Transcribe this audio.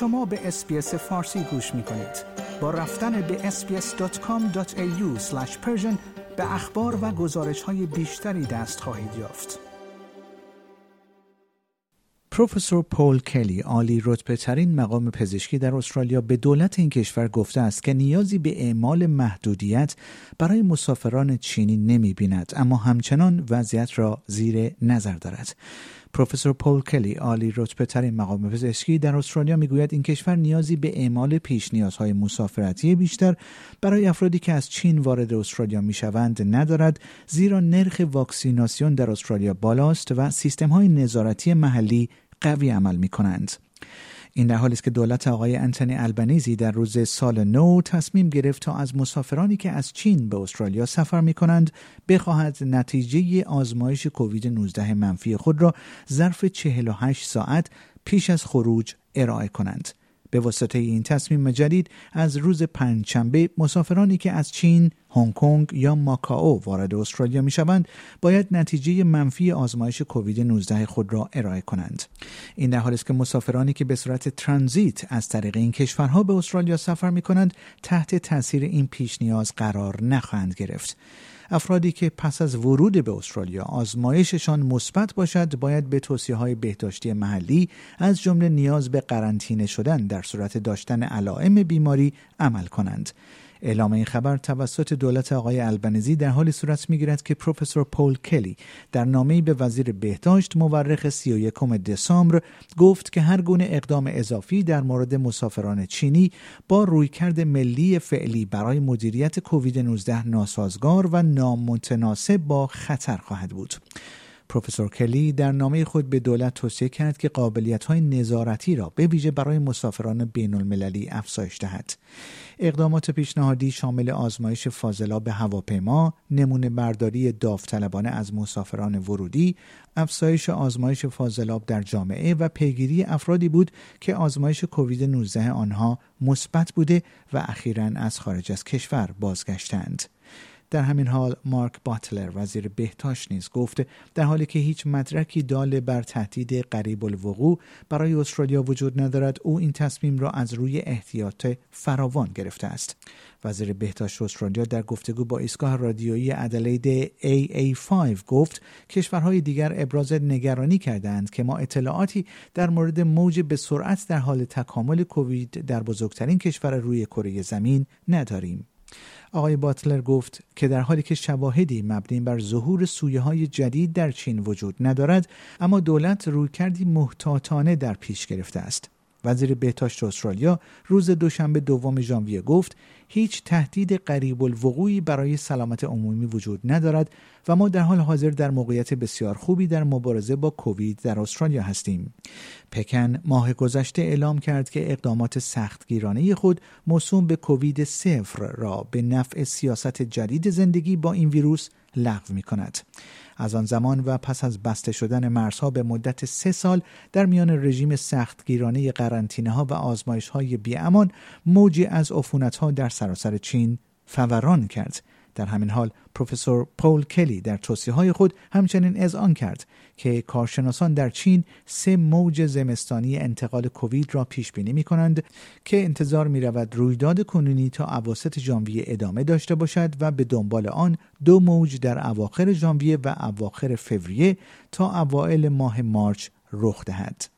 شما به اسپیس فارسی گوش می کنید. با رفتن به sbs.com.au به اخبار و گزارش های بیشتری دست خواهید یافت. پروفسور پول کلی عالی رتبه ترین مقام پزشکی در استرالیا به دولت این کشور گفته است که نیازی به اعمال محدودیت برای مسافران چینی نمی بیند اما همچنان وضعیت را زیر نظر دارد. پروفسور پول کلی عالی رتبه ترین مقام پزشکی در استرالیا می‌گوید این کشور نیازی به اعمال پیش نیازهای مسافرتی بیشتر برای افرادی که از چین وارد استرالیا می‌شوند ندارد زیرا نرخ واکسیناسیون در استرالیا بالاست و سیستم های نظارتی محلی قوی عمل می کنند. این در حالی است که دولت آقای انتنی البنیزی در روز سال نو تصمیم گرفت تا از مسافرانی که از چین به استرالیا سفر می کنند بخواهد نتیجه آزمایش کووید 19 منفی خود را ظرف 48 ساعت پیش از خروج ارائه کنند. به واسطه این تصمیم جدید از روز پنجشنبه مسافرانی که از چین، هنگ کنگ یا ماکائو وارد استرالیا می شوند باید نتیجه منفی آزمایش کووید 19 خود را ارائه کنند. این در حالی است که مسافرانی که به صورت ترانزیت از طریق این کشورها به استرالیا سفر می کنند تحت تاثیر این پیش نیاز قرار نخواهند گرفت. افرادی که پس از ورود به استرالیا آزمایششان مثبت باشد باید به توصیه های بهداشتی محلی از جمله نیاز به قرنطینه شدن در صورت داشتن علائم بیماری عمل کنند اعلام این خبر توسط دولت آقای البنزی در حال صورت می‌گیرد که پروفسور پول کلی در نامه‌ای به وزیر بهداشت مورخ 31 دسامبر گفت که هر گونه اقدام اضافی در مورد مسافران چینی با رویکرد ملی فعلی برای مدیریت کووید 19 ناسازگار و نامتناسب با خطر خواهد بود. پروفسور کلی در نامه خود به دولت توصیه کرد که قابلیت های نظارتی را به ویژه برای مسافران بین المللی افزایش دهد. اقدامات پیشنهادی شامل آزمایش فاضلاب هواپیما، نمونه برداری داوطلبانه از مسافران ورودی، افزایش آزمایش فاضلاب در جامعه و پیگیری افرادی بود که آزمایش کووید 19 آنها مثبت بوده و اخیرا از خارج از کشور بازگشتند. در همین حال مارک باتلر وزیر بهداشت نیز گفته در حالی که هیچ مدرکی دال بر تهدید قریب الوقوع برای استرالیا وجود ندارد او این تصمیم را از روی احتیاط فراوان گرفته است. وزیر بهداشت استرالیا در گفتگو با ایستگاه رادیویی ادلید AA5 گفت کشورهای دیگر ابراز نگرانی کردند که ما اطلاعاتی در مورد موج به سرعت در حال تکامل کووید در بزرگترین کشور روی کره زمین نداریم. آقای باتلر گفت که در حالی که شواهدی مبنی بر ظهور سویه های جدید در چین وجود ندارد اما دولت رویکردی محتاطانه در پیش گرفته است. وزیر بهداشت استرالیا روز دوشنبه دوم ژانویه گفت هیچ تهدید قریب الوقوعی برای سلامت عمومی وجود ندارد و ما در حال حاضر در موقعیت بسیار خوبی در مبارزه با کووید در استرالیا هستیم. پکن ماه گذشته اعلام کرد که اقدامات سختگیرانه خود موسوم به کووید صفر را به نفع سیاست جدید زندگی با این ویروس لغو می کند. از آن زمان و پس از بسته شدن مرزها به مدت سه سال در میان رژیم سختگیرانه قرنطینه ها و آزمایش های بیامان موجی از عفونت ها در سراسر چین فوران کرد در همین حال پروفسور پول کلی در توصیه های خود همچنین اذعان کرد که کارشناسان در چین سه موج زمستانی انتقال کووید را پیش بینی می کنند که انتظار می رود رویداد کنونی تا اواسط ژانویه ادامه داشته باشد و به دنبال آن دو موج در اواخر ژانویه و اواخر فوریه تا اوایل ماه مارچ رخ دهد.